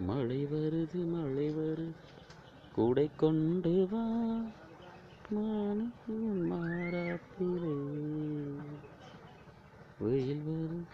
மழை வருது மழை வருது. கூடை கொண்டு வா மானின் மாறாப்பிலே வெயில் வருது.